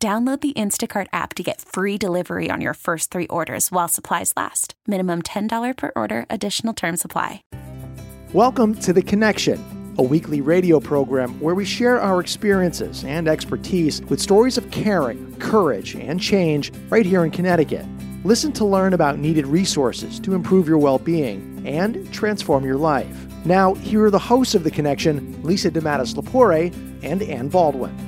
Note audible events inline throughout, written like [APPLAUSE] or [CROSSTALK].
Download the Instacart app to get free delivery on your first three orders while supplies last. Minimum $10 per order, additional term supply. Welcome to The Connection, a weekly radio program where we share our experiences and expertise with stories of caring, courage, and change right here in Connecticut. Listen to learn about needed resources to improve your well being and transform your life. Now, here are the hosts of The Connection, Lisa DeMattis Lapore and Ann Baldwin.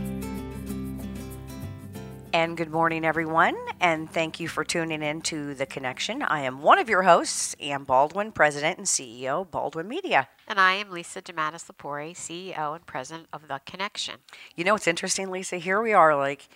And good morning, everyone, and thank you for tuning in to The Connection. I am one of your hosts, Ann Baldwin, President and CEO, Baldwin Media. And I am Lisa DeMattis Lapore, CEO and President of The Connection. You know what's interesting, Lisa? Here we are, like,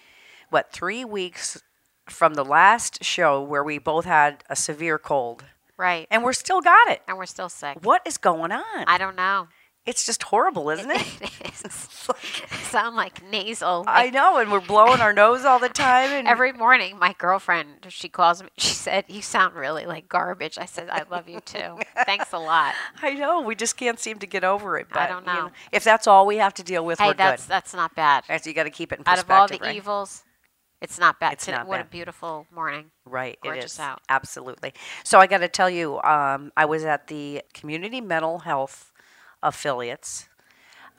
what, three weeks from the last show where we both had a severe cold. Right. And we're still got it. And we're still sick. What is going on? I don't know. It's just horrible, isn't it? it [LAUGHS] is. [LAUGHS] [LAUGHS] sound like nasal. I know, and we're blowing our nose all the time. And every morning, my girlfriend, she calls me. She said, "You sound really like garbage." I said, "I love you too. Thanks a lot." I know. We just can't seem to get over it. But, I don't know. You know. If that's all we have to deal with, hey, we're that's good. that's not bad. Right, so you got to keep it in Out of all the right? evils, it's not bad. It's not what bad. a beautiful morning. Right, Gorgeous it is. out. Absolutely. So I got to tell you, um, I was at the Community Mental Health affiliates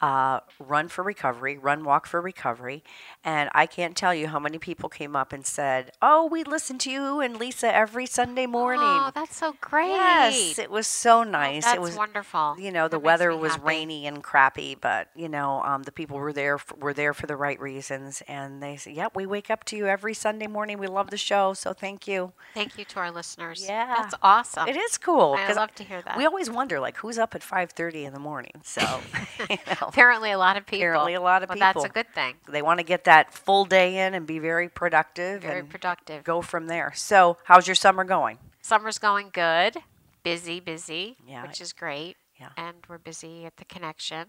uh, Run for Recovery, Run Walk for Recovery. And I can't tell you how many people came up and said, Oh, we listen to you and Lisa every Sunday morning. Oh, that's so great. Yes, it was so nice. that's it was wonderful. You know, the That makes weather was happy. rainy and crappy, but you know, um, the people were there f- were there for the right reasons, and they said, "Yep, we wake up to you every Sunday morning. We love the show, so thank you." Thank you to our listeners. Yeah. That's awesome. It is cool. I love to hear that. We always wonder, like, who's up at five thirty in the morning. So, [LAUGHS] you know, Apparently, a lot of people. Apparently a lot of well, That's a good thing. they want to get that full day in and be very productive Very productive. go from there. So, how's your summer going? Summer's going good. Busy, busy, Yeah. which is great. Yeah. And we're busy at the connection.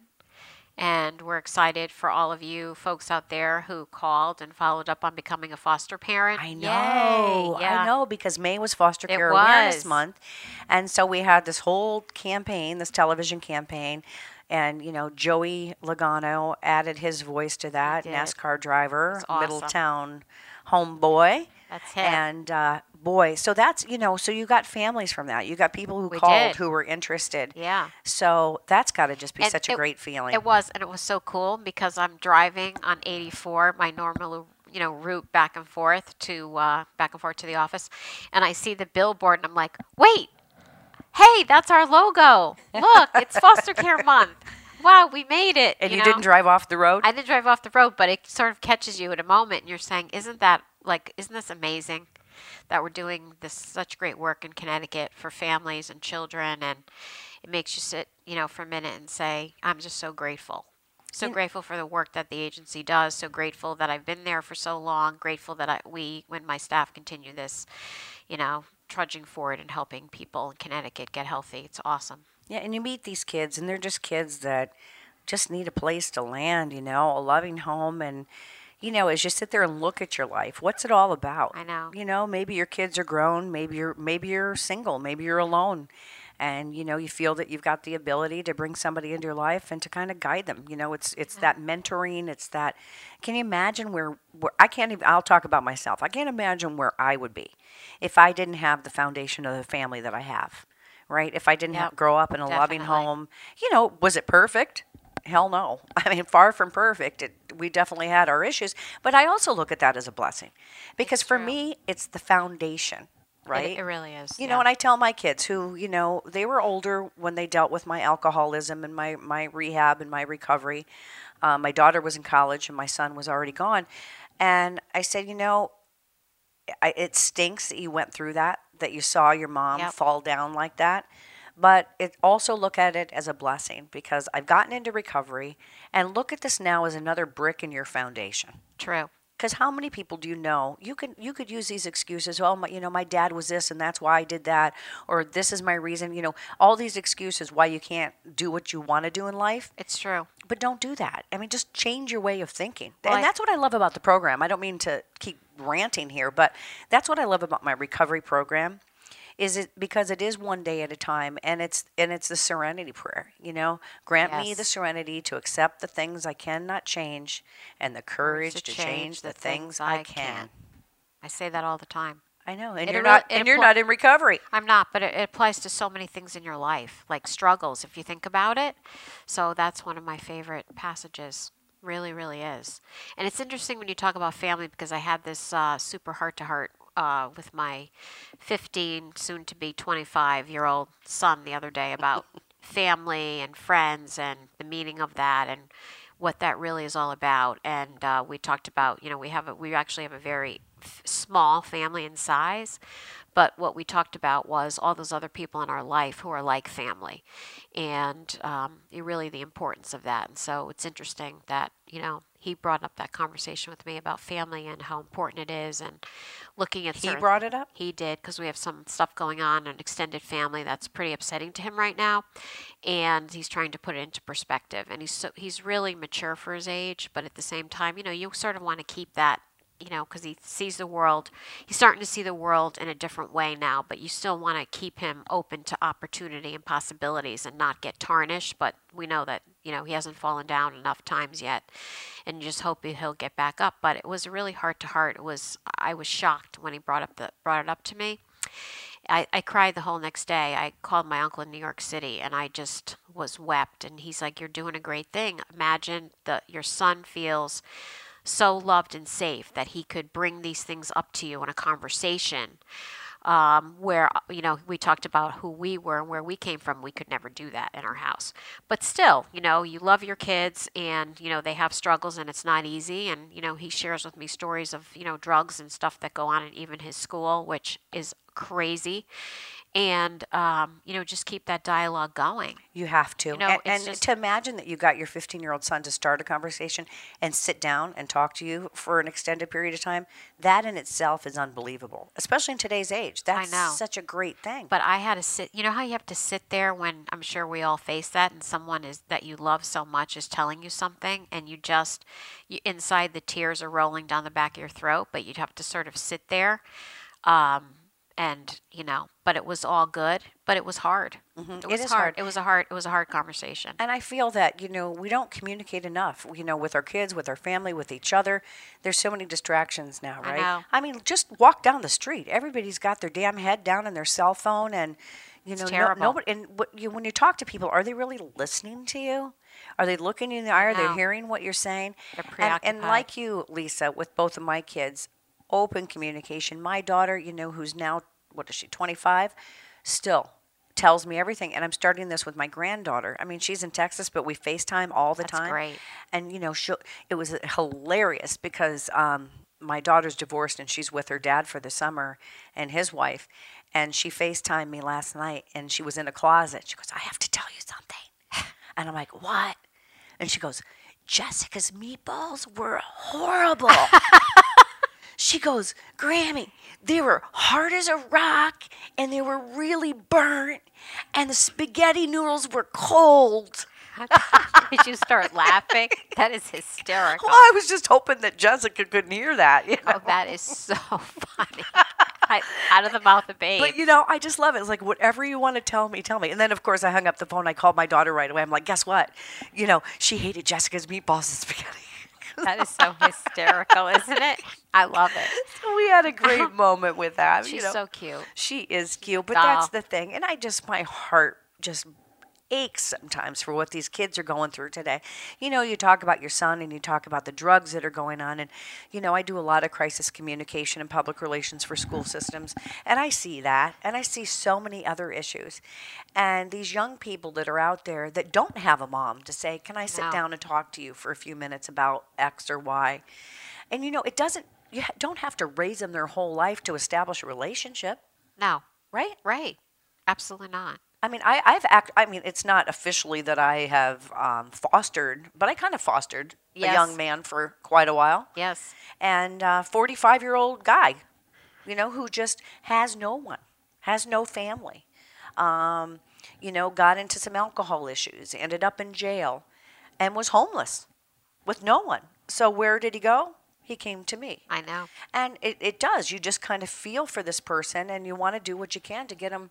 And we're excited for all of you folks out there who called and followed up on becoming a foster parent. I know. Yeah. I know because May was Foster Care Awareness. Month. And so we had this whole campaign, this television campaign. And, you know, Joey Logano added his voice to that. NASCAR driver, awesome. Middletown homeboy. That's him. And uh, boy, so that's, you know, so you got families from that. You got people who We called did. who were interested. Yeah. So that's got to just be And such a great feeling. It was, and it was so cool because I'm driving on 84, my normal, you know, route back and forth to uh, back and forth to the office, and I see the billboard, and I'm like, wait, hey, that's our logo. Look, it's [LAUGHS] foster care month. Wow, we made it. and you, know? didn't drive off the road? I didn't drive off the road, but it sort of catches you at a moment, and you're saying, "Isn't that like? Isn't this amazing that we're doing this such great work in Connecticut for families and children?" And it makes you sit, you know, for a minute and say, "I'm just so grateful." So grateful for the work that the agency does. So grateful that I've been there for so long. Grateful that I, we, when my staff continue this, you know, trudging forward and helping people in Connecticut get healthy. It's awesome. Yeah, and you meet these kids, and they're just kids that just need a place to land, you know, a loving home. And, you know, as you sit there and look at your life, what's it all about? I know. You know, maybe your kids are grown, maybe you're maybe you're single, maybe you're alone. And you know, you feel that you've got the ability to bring somebody into your life and to kind of guide them. You know, it's it's that mentoring. It's that. Can you imagine where, where I can't even? I'll talk about myself. I can't imagine where I would be if I didn't have the foundation of the family that I have right? If I didn't Yep, have, grow up in a loving home, you know, was it perfect? Hell no. [LAUGHS] I mean, far from perfect. It, we definitely had our issues, but I also look at that as a blessing because for true. me, it's the foundation, It- right? It, really is. you yeah. know, and I tell my kids who, you know, they were older when they dealt with my alcoholism and my, my rehab and my recovery. Uh, my daughter was in college and my son was already gone. And I said, you know, I, it stinks that you went through that, that you saw your mom Yep. fall down like that. But it also look at it as a blessing because I've gotten into recovery and look at this now as another brick in your foundation. True. Because how many people do you know? You can you could use these excuses. Oh, my, you know, my dad was this, and that's why I did that, or this is my reason. You know, all these excuses why you can't do what you want to do in life. It's true. But don't do that. I mean, just change your way of thinking. Well, and I- that's what I love about the program. I don't mean to keep ranting here, but that's what I love about my recovery program. Is it because it is one day at a time, and it's and it's the serenity prayer. You know, grant me the serenity to accept the things I cannot change, and the courage to, change, the things I can. I say that all the time. I know, and It you're not, and you're not in recovery. I'm not, but it, it applies to so many things in your life, like struggles, if you think about it. So that's one of my favorite passages. Really, really is. And it's interesting when you talk about family because I had this uh, super heart to heart uh, with my 15, soon to be 25 year old son the other day about [LAUGHS] family and friends and the meaning of that and what that really is all about. And uh, we talked about, you know, we have a, we actually have a very f- small family in size, but what we talked about was all those other people in our life who are like family, and um, really the importance of that. And so it's interesting that you know he brought up that conversation with me about family and how important it is, and looking at He brought it up? He did because we have some stuff going on an extended family that's pretty upsetting to him right now, and he's trying to put it into perspective. And he's so, he's really mature for his age, but at the same time, you know, you sort of want to keep that you know, because he sees the world, he's starting to see the world in a different way now, but you still want to keep him open to opportunity and possibilities and not get tarnished. But we know that, you know, he hasn't fallen down enough times yet and just hope he- he'll get back up. But it was really heart to heart. It was, I was shocked when he brought up the, brought it up to me. I, I cried the whole next day. I called my uncle in New York City and I just was wept. And he's like, You're doing a great thing. Imagine that your son feels so loved and safe that he could bring these things up to you in a conversation um, where uh, you know we talked about who we were and where we came from. We could never do that in our house. But still you know you love your kids and you know they have struggles and it's not easy. And you know he shares with me stories of you know drugs and stuff that go on in even his school which is crazy and um, you know just keep that dialogue going You have to. You know, and and to imagine that you got your 15 year old son to start a conversation and sit down and talk to you for an extended period of time, that in itself is unbelievable, especially in today's age. That's such a great thing. But I had to sit. You know how you have to sit there when I'm sure we all face that, and someone is that you love so much is telling you something, and you just you, inside the tears are rolling down the back of your throat, but you'd have to sort of sit there, um, and you know. But it was all good. But it was hard. It was Mm-hmm. hard. hard. It was a hard. It was a hard conversation. And I feel that, you know, we don't communicate enough, you know, with our kids, with our family, with each other. There's so many distractions now, I right? know. mean, just walk down the street. Everybody's got their damn head down in their cell phone and you know, no- terrible. nobody and what you when you talk to people, are they really listening to you? Are they looking you in the eye? Are they hearing what you're saying? They're And, and like you, Lisa, with both of my kids, open communication. My daughter, you know, who's now what is she, 25, still tells me everything. And I'm starting this with my granddaughter. I mean, she's in Texas, but we FaceTime all the That's time. great. And you know, she it was hilarious because um, my daughter's divorced and she's with her dad for the summer and his wife. And she FaceTimed me last night and she was in a closet. She goes, I have to tell you something. [LAUGHS] And I'm like, what? And she goes, Jessica's meatballs were horrible. [LAUGHS] she goes, Grammy, they were hard as a rock and they were really burnt and the spaghetti noodles were cold. [LAUGHS] Did you start laughing? That is hysterical. Well, I was just hoping that Jessica couldn't hear that. You oh, know? Oh, that is so [LAUGHS] funny. I, out of the mouth of babes. But you know, I just love it. It's like whatever you want to tell me, tell me. And then of course I hung up the phone. I called my daughter right away. I'm like, guess what? You know, she hated Jessica's meatballs and spaghetti. That is so hysterical, isn't it? I love it. [LAUGHS] so we had a great uh-huh. moment with that. She's you know. so cute. She is cute, but that's the thing. And I just, my heart just aches sometimes for what these kids are going through today. You know, you talk about your son and you talk about the drugs that are going on. And, you know, I do a lot of crisis communication and public relations for school systems. And I see that. And I see so many other issues. And these young people that are out there that don't have a mom to say, Can I sit down and talk to you for a few minutes about X or Y? And, you know, it doesn't, you don't have to raise them their whole life to establish a relationship, No, right? right. Absolutely not. I mean, I, I've act. I mean, it's not officially that I have um, fostered, but I kind of fostered Yes. a young man for quite a while, Yes. and uh, 45 year old guy, you know, who just has no one, has no family. Um, you know, got into some alcohol issues, ended up in jail, and was homeless with no one. So where did he go? He came to me. I know. And it, it does. You just kind of feel for this person and you want to do what you can to get them,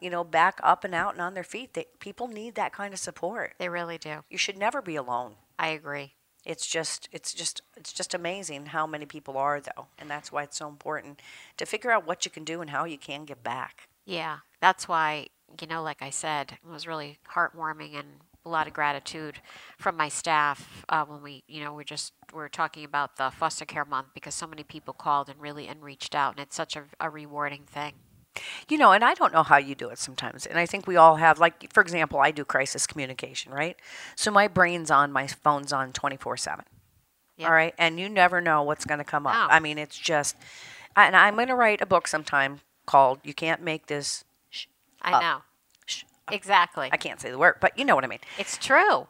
you know, back up and out and on their feet. They, people need that kind of support. They really do. You should never be alone. I agree. It's just it's just it's just amazing how many people are though. And that's why it's so important to figure out what you can do and how you can give back. Yeah. That's why, you know, like I said, it was really heartwarming and a lot of gratitude from my staff uh, when we, you know, we're just we're talking about the foster care month because so many people called and really and reached out, and it's such a, a rewarding thing. You know, and I don't know how you do it sometimes. And I think we all have, like, for example, I do crisis communication, right? So my brain's on, my phone's on 24 7. Yeah. All right. And you never know what's going to come up. No. I mean, it's just, and I'm going to write a book sometime called You Can't Make This. Sh- I Up. know sh- exactly. I can't say the word, but you know what I mean. It's true.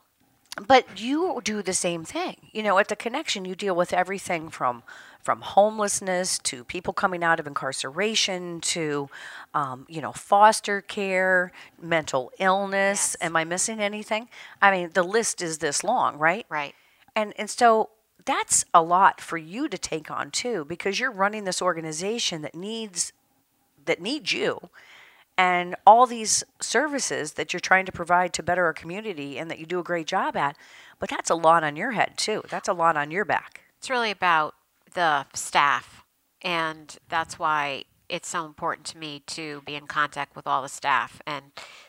But you do the same thing. You know, at the connection, you deal with everything from from homelessness to people coming out of incarceration to, um, you know, foster care, mental illness. Yes. Am I missing anything? I mean, the list is this long, right? Right. And and so that's a lot for you to take on too, because you're running this organization that needs that needs you and all these services that you're trying to provide to better our community and that you do a great job at. But that's a lot on your head too. That's a lot on your back. It's really about the staff, and that's why it's so important to me to be in contact with all the staff. And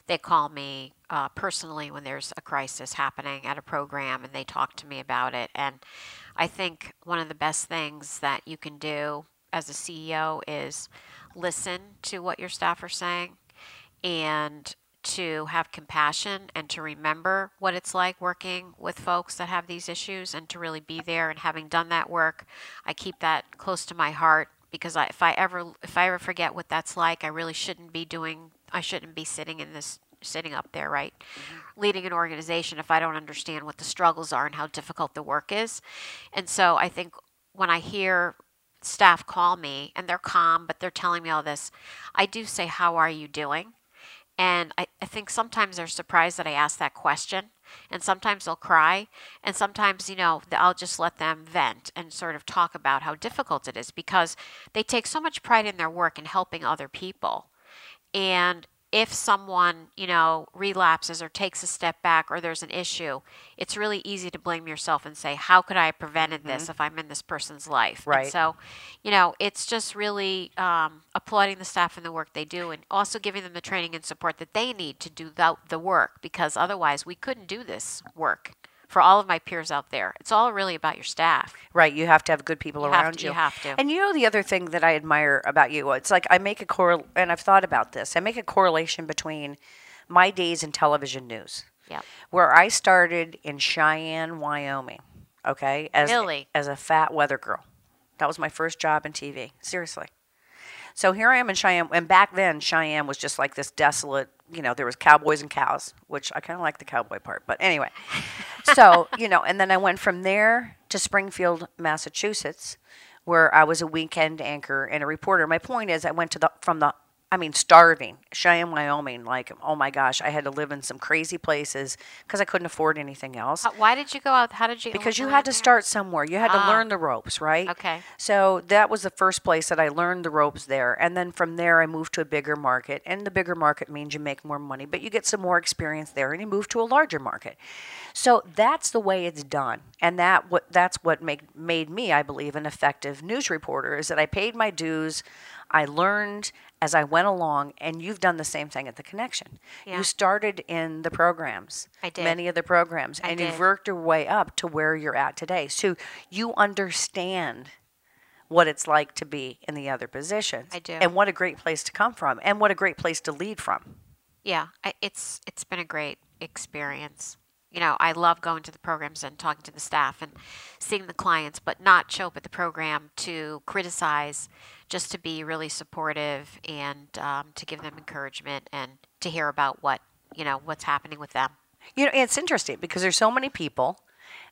they call me uh, personally when there's a crisis happening at a program, and they talk to me about it. And I think one of the best things that you can do as a CEO is listen to what your staff are saying and to have compassion and to remember what it's like working with folks that have these issues and to really be there. And having done that work i keep that close to my heart because I, if i ever if i ever forget what that's like i really shouldn't be doing i shouldn't be sitting in this sitting up there right? Mm-hmm. Leading an organization if i don't understand what the struggles are and how difficult the work is. And so i think when i hear staff call me and they're calm but they're telling me all this i do say how are you doing and I, I think sometimes they're surprised that I ask that question. And sometimes they'll cry. And sometimes, you know, I'll just let them vent and sort of talk about how difficult it is because they take so much pride in their work and helping other people. And if someone, you know, relapses or takes a step back or there's an issue, it's really easy to blame yourself and say, how could I have prevented this if I'm in this person's life? And Right. so, you know, it's just really um, applauding the staff and the work they do and also giving them the training and support that they need to do the, the work because otherwise we couldn't do this work for all of my peers out there. It's all really about your staff. Right. You have to have good people You around to- you. you have to. And you know the other thing that I admire about you, it's like I make a correl and I've thought about this. I make a correlation between my days in television news. Yep. Where I started in Cheyenne, Wyoming, okay? As Really? as a fat weather girl. That was my first job in TV. Seriously. So here I am in Cheyenne, and back then Cheyenne was just like this desolate. You know, there was cowboys and cows, which I kind of like the cowboy part. But anyway, [LAUGHS] so you know, and then I went from there to Springfield, Massachusetts, where I was a weekend anchor and a reporter. My point is, I went to the from the. I mean, starving. Cheyenne, Wyoming. Like, oh my gosh, I had to live in some crazy places because I couldn't afford anything else How- Why did you go out? How did you? because you had to there? start somewhere. You had to Ah. learn the ropes, right? Okay. So that was the first place that I learned the ropes there. And then from there, I moved to a bigger market. And the bigger market means you make more money, but you get some more experience there and you move to a larger market. So that's the way it's done. And that what that's what made made me, I believe, an effective news reporter is that I paid my dues. I learned as I went along, and you've done the same thing at the Connection. Yeah. You started in the programs, I did. many of the programs, I and did. you've worked your way up to where you're at today. So you understand what it's like to be in the other positions. I do. And what a great place to come from, and what a great place to lead from. yeah I, it's it's been a great experience you know i love going to the programs and talking to the staff and seeing the clients but not show up at the program to criticize just to be really supportive and um, to give them encouragement and to hear about what you know what's happening with them You know, it's interesting because there's so many people,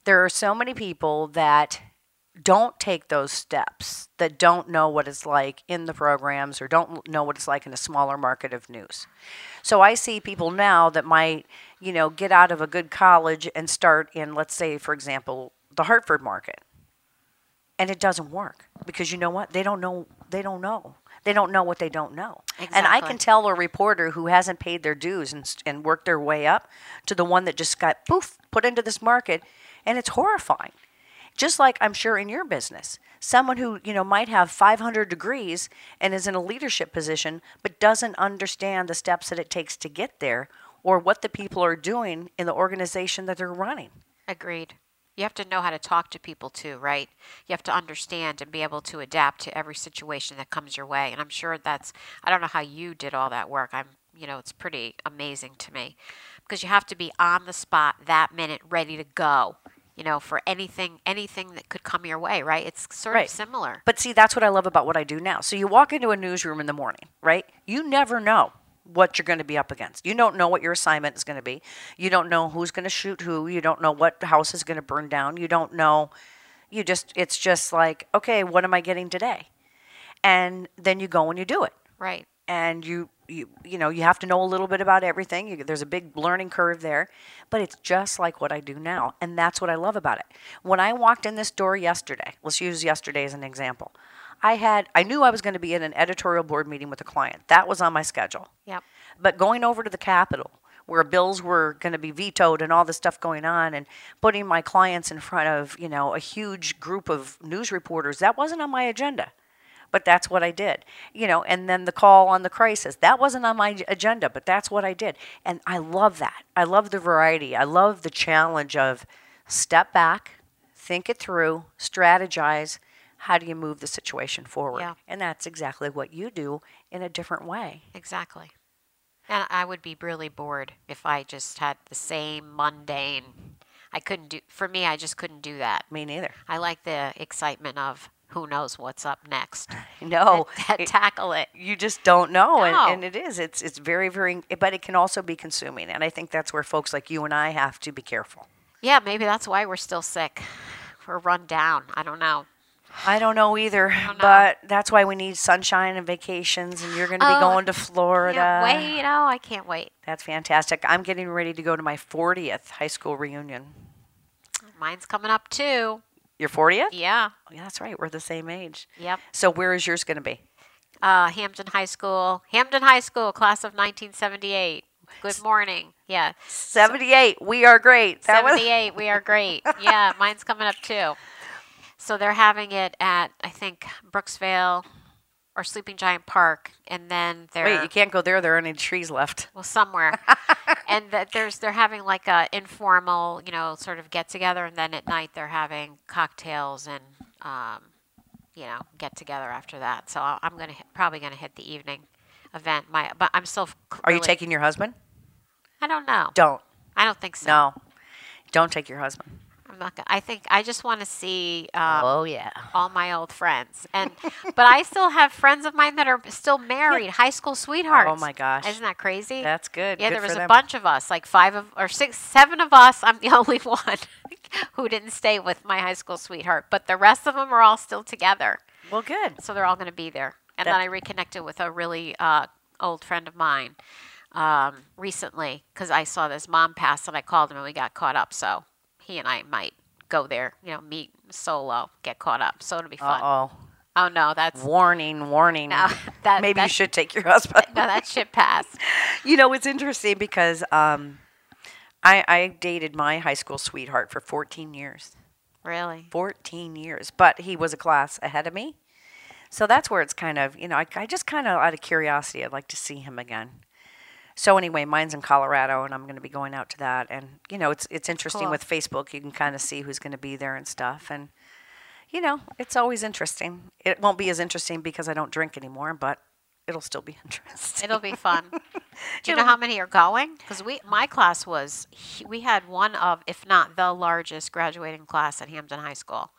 there are so many people that don't take those steps, that don't know what it's like in the programs or don't know what it's like in a smaller market of news. So I see people now that might, you know, get out of a good college and start in, let's say, for example, the Hartford market. And it doesn't work because you know what? They don't know. They don't know. They don't know what they don't know. And I can tell a reporter who hasn't paid their dues and, and worked their way up to the one that just got poof put into this market, and it's horrifying. Just like I'm sure in your business, someone who you know might have 500 degrees and is in a leadership position, but doesn't understand the steps that it takes to get there, or what the people are doing in the organization that they're running. Agreed. You have to know how to talk to people too, right? You have to understand and be able to adapt to every situation that comes your way. And I'm sure that's, I don't know how you did all that work. I'm, you know, it's pretty amazing to me because you have to be on the spot that minute, ready to go, you know, for anything, anything that could come your way, right? It's sort Right. of similar. But see, that's what I love about what I do now. So you walk into a newsroom in the morning, right? You never know what you're going to be up against. You don't know what your assignment is going to be. You don't know who's going to shoot who. You don't know what house is going to burn down. You don't know. You just, it's just like, okay, what am I getting today? And then you go and you do it. Right. And you, you, you know, you have to know a little bit about everything. You, there's a big learning curve there, but it's just like what I do now, and that's what I love about it. When I walked in this door yesterday, let's use yesterday as an example. I had, I knew I was going to be in an editorial board meeting with a client. That was on my schedule. Yep. But going over to the Capitol, where bills were going to be vetoed and all this stuff going on, and putting my clients in front of, you know, a huge group of news reporters, that wasn't on my agenda. But that's what I did, you know. And then the call on the crisis, that wasn't on my agenda, but that's what I did. And I love that. I love the variety. I love the challenge of step back, think it through, strategize. How do you move the situation forward? Yeah. And that's exactly what you do in a different way. Exactly. And I would be really bored if I just had the same mundane. I couldn't do, for me, I just couldn't do that. Me neither. I like the excitement of who knows what's up next. [LAUGHS] No, Ta- it- tackle it. you just don't know, No. and, and it is. It's it's very very, but it can also be consuming, and I think that's where folks like you and I have to be careful. Yeah, maybe that's why we're still sick. We're run down. I don't know. I don't know either, don't know. but that's why we need sunshine and vacations, and you're going to be Oh, going to Florida. Can't wait. Oh, I can't wait. That's fantastic. I'm getting ready to go to my 40th high school reunion. Mine's coming up too. Your 40th? Yeah. Yeah, that's right. We're the same age. Yep. So where is yours going to be? Uh, Hamden High School. Hamden High School, class of 1978. Good morning. Yeah. 78. We are great. That was 78. we are great. Yeah, mine's coming up too. So they're having it at I think Brooksvale or Sleeping Giant Park, and then they're Wait, you can't go there. There aren't any trees left. well somewhere, [LAUGHS] and that there's they're having like a informal, you know, sort of get together, and then at night they're having cocktails and um, you know get together after that. So I- I'm gonna hit, probably gonna hit the evening event. My but I'm still. Are you taking your husband? I don't know. Don't. I don't think so. No. Don't take your husband. I'm not. Gonna, I think I just want to see. Um, oh yeah. all my old friends and but i still have friends of mine that are still married high school sweethearts Oh, my gosh. isn't that crazy That's good. yeah Good there was a them. bunch of us like five of or six seven of us i'm the [LAUGHS] only one who didn't stay with my high school sweetheart but the rest of them are all still together Well, good. so they're all going to be there and That- then i reconnected with a really uh, old friend of mine um, recently because i saw this mom pass and i called him and we got caught up so he and i might go there you know meet solo get caught up so it'll be fun Uh oh. Oh no, that's Warning, warning. No, [LAUGHS] that- Maybe you should take your [LAUGHS] husband. no, that shit passed. [LAUGHS] you know, it's interesting because um, I, I dated my high school sweetheart for 14 years. Really? 14 years. But he was a class ahead of me. So that's where it's kind of, you know, I, I just kind of, out of curiosity, I'd like to see him again. So anyway, mine's in Colorado, and I'm going to be going out to that. And you know, it's it's interesting Cool. with Facebook. You can kind of see who's going to be there and stuff. And you know, it's always interesting. It won't be as interesting because I don't drink anymore, but it'll still be [LAUGHS] interesting. It'll be fun. [LAUGHS] Do you know how many are going? Because we, my class was, we had one of, if not the largest graduating class at Hamden High School.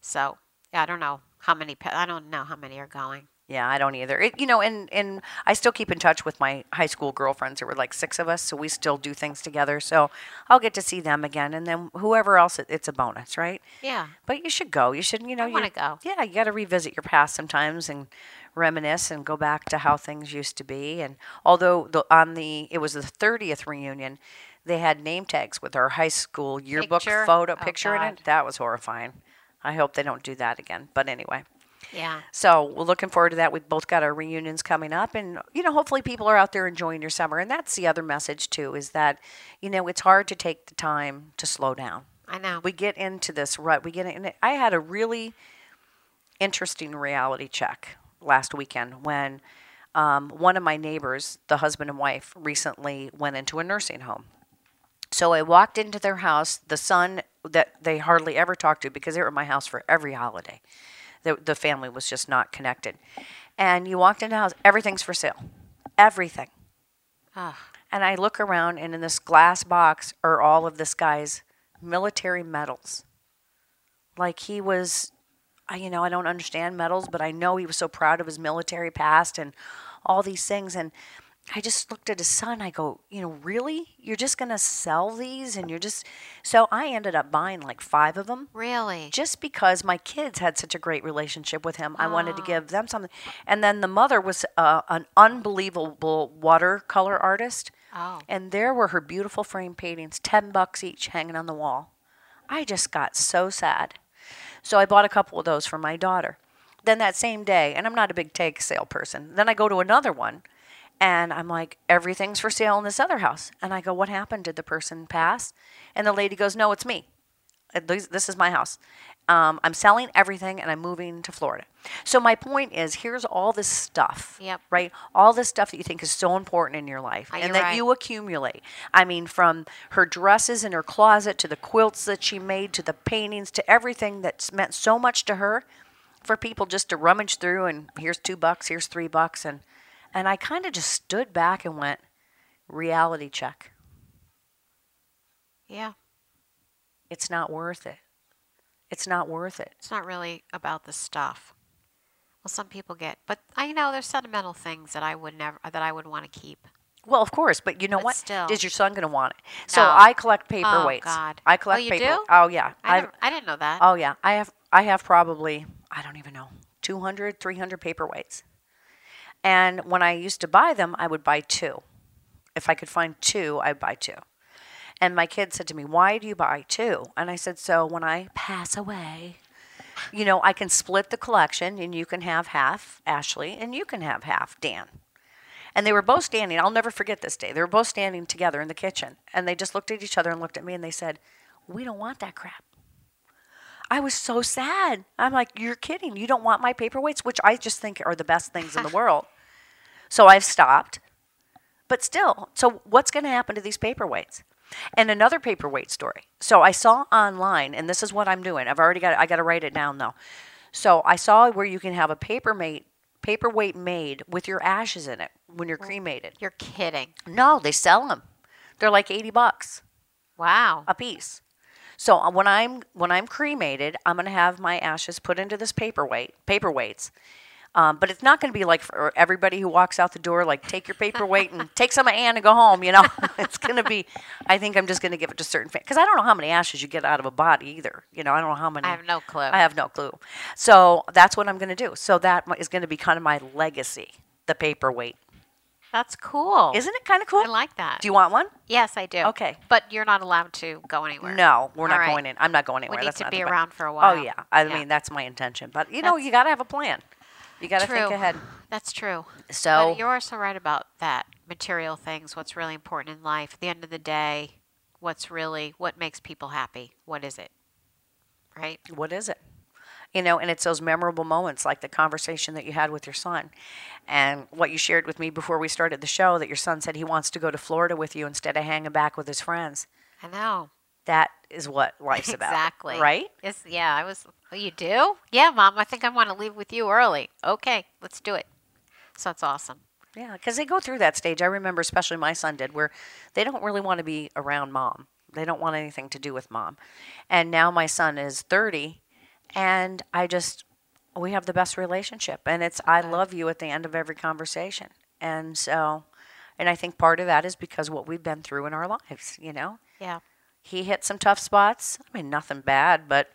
So yeah, I don't know how many. I don't know how many are going. Yeah, I don't either. It, you know, and and I still keep in touch with my high school girlfriends. There were like six of us, so we still do things together. So I'll get to see them again, and then whoever else, it, it's a bonus, right? Yeah. But you should go. You should, you know, I you wanna go. Yeah, you got to revisit your past sometimes and reminisce and go back to how things used to be. And although the, on the it was the thirtieth reunion, they had name tags with our high school yearbook Picture? photo Oh, picture in it. That was horrifying. I hope they don't do that again. But anyway. Yeah. So we're looking forward to that. We've both got our reunions coming up, and you know, hopefully, people are out there enjoying your summer. And that's the other message too: is that you know it's hard to take the time to slow down. I know. We get into this rut. We get in. I had a really interesting reality check last weekend when um, one of my neighbors, the husband and wife, recently went into a nursing home. So I walked into their house. The son that they hardly ever talked to because they were at my house for every holiday. The, the family was just not connected. And you walked into the house, everything's for sale. Everything. Ugh. And I look around, and in this glass box are all of this guy's military medals. Like he was, I, you know, I don't understand medals, but I know he was so proud of his military past and all these things. And I just looked at his son. I go, you know, really? You're just going to sell these? And you're just. So I ended up buying like five of them Really? just because my kids had such a great relationship with him, I wanted to give them something. And then the mother was uh, an unbelievable watercolor artist. Oh. And there were her beautiful frame paintings, 10 bucks each, hanging on the wall. I just got so sad. So I bought a couple of those for my daughter. Then that same day, and I'm not a big take sale person, then I go to another one and I'm like, everything's for sale in this other house. And I go, what happened? Did the person pass? And the lady goes, no, it's me. Uh, This is my house. Um, I'm selling everything and I'm moving to Florida. So my point is, here's all this stuff, Yep. right? All this stuff that you think is so important in your life, Oh, and that right. you accumulate. I mean, from her dresses in her closet to the quilts that she made to the paintings to everything that's meant so much to her, for people just to rummage through and here's two bucks, here's three bucks, and and I kind of just stood back and went, reality check. Yeah. It's not worth it. It's not worth it. It's not really about the stuff. Well, some people get, but I know there's sentimental things that I would never that I would want to keep. Well, of course, but you know But what? still. Is your son going to want it? So No. I collect paperweights. Oh God. I Oh, collect you paper. do? Oh yeah. I, never, I didn't know that. Oh yeah. I have I have probably I don't even know 200 300 paperweights. And when I used to buy them, I would buy two. If I could find two, I'd buy two. And my kid said to me, "Why do you buy two? And I said, "So when I pass away, you know, I can split the collection and you can have half Ashley and you can have half Dan." And they were both standing. I'll never forget this day. They were both standing together in the kitchen, and they just looked at each other and looked at me, and they said, "We don't want that crap." I was so sad. I'm like, "You're kidding? You don't want my paperweights, which I just think are the best things in the [LAUGHS] world." So I've stopped. But still, so what's going to happen to these paperweights? And another paperweight story. So I saw online, and this is what I'm doing. I've already got. I got to write it down though. So I saw where you can have a paper mate, paperweight made with your ashes in it when you're cremated. You're kidding. No, they sell them. They're like eighty bucks Wow. a piece. So uh, when I'm when I'm cremated, I'm going to have my ashes put into this paperweight, paperweights. Um, but it's not going to be like for everybody who walks out the door, like take your paperweight and [LAUGHS] take some of Ann and go home. You know, [LAUGHS] it's going to be. I think I'm just going to give it to certain because I don't know how many ashes you get out of a body either. You know, I don't know how many. I have no clue. I have no clue. So that's what I'm going to do. So that is going to be kind of my legacy, the paperweight. That's cool. Isn't it kind of cool? I like that. Do you want one? yes, I do. Okay. But you're not allowed to go anywhere. No, we're not All right. going in. I'm not going anywhere. We need That's to be around for a oh, while. Oh yeah, I Yeah. mean that's my intention. But you know, That's- you got to have a plan. You got to think ahead. That's true. So but you're also right about that. Material things, what's really important in life. At the end of the day, what's really what makes people happy? What is it? Right? what is it? You know, and it's those memorable moments like the conversation that you had with your son, and what you shared with me before we started the show that your son said he wants to go to Florida with you instead of hanging back with his friends. I know. That is what life's about, exactly. right? It's, yeah, I was. Oh, you do? Yeah, mom. I think I want to leave with you early. Okay, let's do it. So that's awesome. Yeah, because they go through that stage. I remember, especially my son did, where they don't really want to be around mom. They don't want anything to do with mom. And now my son is 30, and I just, we have the best relationship. And it's, I love you at the end of every conversation. And so, and I think part of that is because what we've been through in our lives, you know? Yeah. He hit some tough spots. I mean, nothing bad, but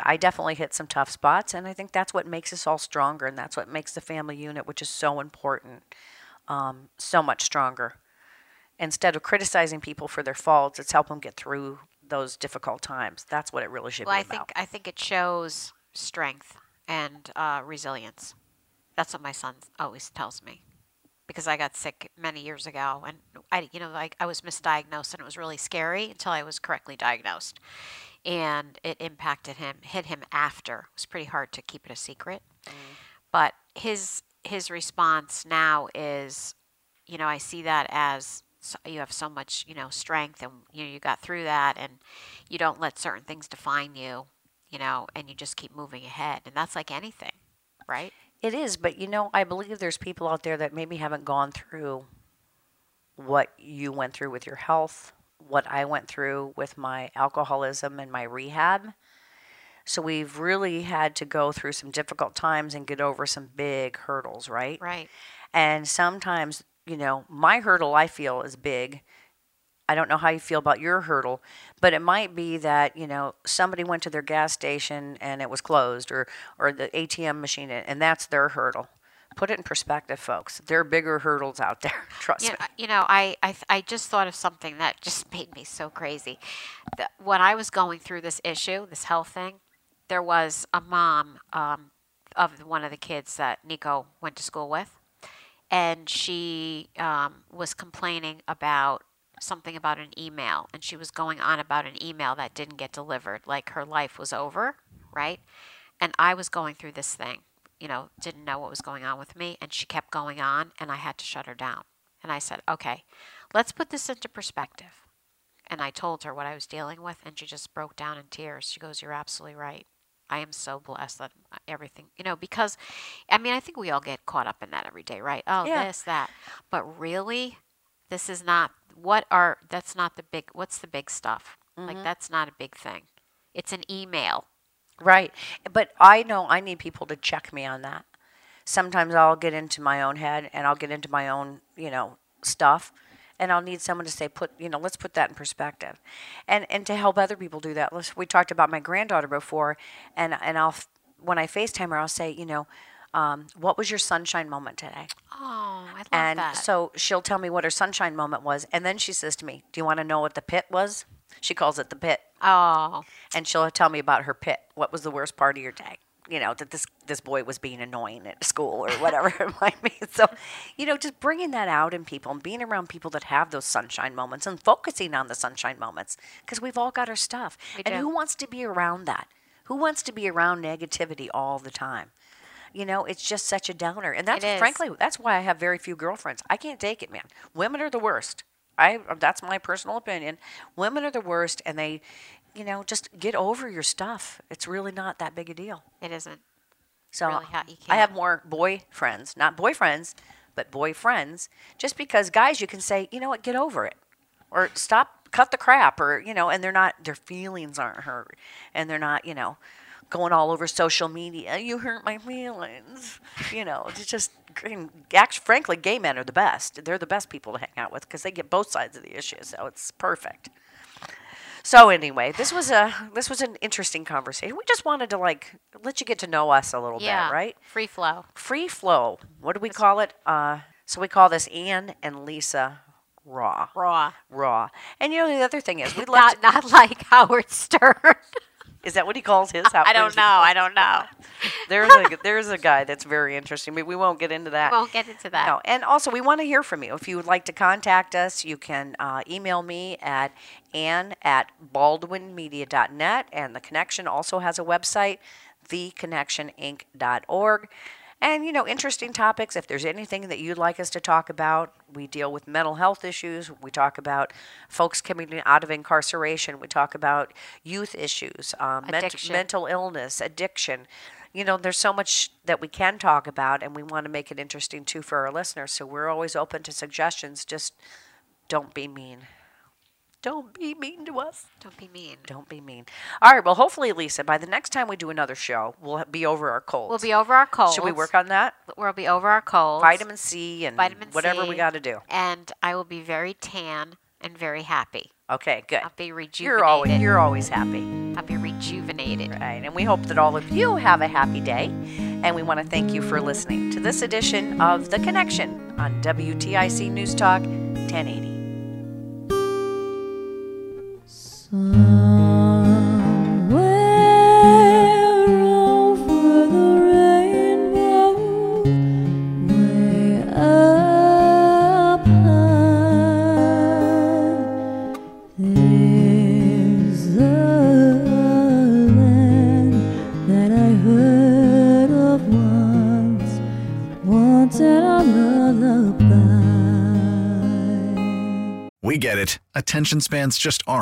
I definitely hit some tough spots. And I think that's what makes us all stronger. And that's what makes the family unit, which is so important, um, so much stronger. Instead of criticizing people for their faults, it's help them get through those difficult times. That's what it really should Well, be I about. think I think it shows strength and uh, resilience. That's what my son always tells me, because I got sick many years ago, and I, you know, like I was misdiagnosed, and it was really scary until I was correctly diagnosed, and it impacted him, hit him after. It was pretty hard to keep it a secret, but his his response now is, you know, I see that as so you have so much, you know, strength, and you know, you got through that, and you don't let certain things define you, you know, and you just keep moving ahead, and that's like anything, right? It is, but you know, I believe there's people out there that maybe haven't gone through what you went through with your health, what I went through with my alcoholism and my rehab. So we've really had to go through some difficult times and get over some big hurdles, right? Right. And sometimes, you know, my hurdle I feel is big. I don't know how you feel about your hurdle, but it might be that, you know, somebody went to their gas station and it was closed or or the ATM machine and that's their hurdle. Put it in perspective, folks. There are bigger hurdles out there. [LAUGHS] Trust You me. know, you know I, I, I just thought of something that just [LAUGHS] made me so crazy. The, when I was going through this issue, this health thing, there was a mom um, of one of the kids that Nico went to school with, and she um, was complaining about something about an email, and she was going on about an email that didn't get delivered, like her life was over, right? And I was going through this thing, you know, didn't know what was going on with me, and she kept going on, and I had to shut her down. And I said, okay, let's put this into perspective. And I told her what I was dealing with, and she just broke down in tears. She goes, You're absolutely right. I am so blessed that everything, you know, because I mean, I think we all get caught up in that every day, right? Oh, Yeah. this, that. But really, this is not what are, that's not the big, what's the big stuff? Like, mm-hmm. that's not a big thing. It's an email. Right. But I know I need people to check me on that. Sometimes I'll get into my own head and I'll get into my own, you know, stuff and I'll need someone to say put, you know, let's put that in perspective. And and to help other people do that. Let's, we talked about my granddaughter before and and I'll when I FaceTime her I'll say, you know, um, what was your sunshine moment today? Oh, I love And that. And so she'll tell me what her sunshine moment was and then she says to me, "Do you want to know what the pit was?" She calls it the pit oh, and she'll tell me about her pit. What was the worst part of your day? You know that this this boy was being annoying at school or whatever it [LAUGHS] might be. So, you know, just bringing that out in people and being around people that have those sunshine moments and focusing on the sunshine moments because we've all got our stuff. We and do. who wants to be around that? Who wants to be around negativity all the time? You know, it's just such a downer. And that's frankly, that's why I have very few girlfriends. I can't take it, man. Women are the worst. I that's my personal opinion. Women are the worst and they, you know, just get over your stuff. It's really not that big a deal. it isn't. So Really you I have more boyfriends, not boyfriends, but boyfriends, just because guys, you can say, you know what, get over it, or stop, cut the crap, or you know, and they're not, their feelings aren't hurt, and they're not, you know, going all over social media. You hurt my feelings, you know. It's just, actually, frankly, gay men are the best. They're the best people to hang out with because they get both sides of the issue, so it's perfect. So anyway, this was a this was an interesting conversation. We just wanted to like let you get to know us a little Yeah. bit, right? Free flow. Free flow. What do we call it? Uh, so we call this Ann and Lisa Raw. Raw. Raw. And you know the other thing is we [LAUGHS] love. Not, not like Howard Stern. [LAUGHS] is that what he calls his? house? [LAUGHS] I don't know. I don't know. [LAUGHS] There's a there's a guy that's very interesting. but we won't get into that. We won't get into that. No, and also we want to hear from you. If you would like to contact us, you can uh, email me at ann at baldwinmedia.net, and the connection also has a website, theconnectioninc.org. And you know, interesting topics. If there's anything that you'd like us to talk about, we deal with mental health issues. We talk about folks coming out of incarceration. We talk about youth issues, um, ment- mental illness, addiction. You know, there's so much that we can talk about, and we want to make it interesting too for our listeners. So we're always open to suggestions. Just don't be mean. Don't be mean to us. Don't be mean. Don't be mean. All right. Well, hopefully, Lisa, by the next time we do another show, we'll be over our colds. We'll be over our colds. Should we work on that? We'll be over our colds. Vitamin C and Vitamin whatever C. we got to do. And I will be very tan and very happy. Okay, good. I'll be rejuvenated. You're always you're always happy. I'll be rejuvenated. Right. And we hope that all of you have a happy day. And we want to thank you for listening to this edition of The Connection on WTIC News Talk 1080. Somewhere over the rainbow, way up high, there's a land that I heard of once, once in a lullaby. We get it. Attention spans just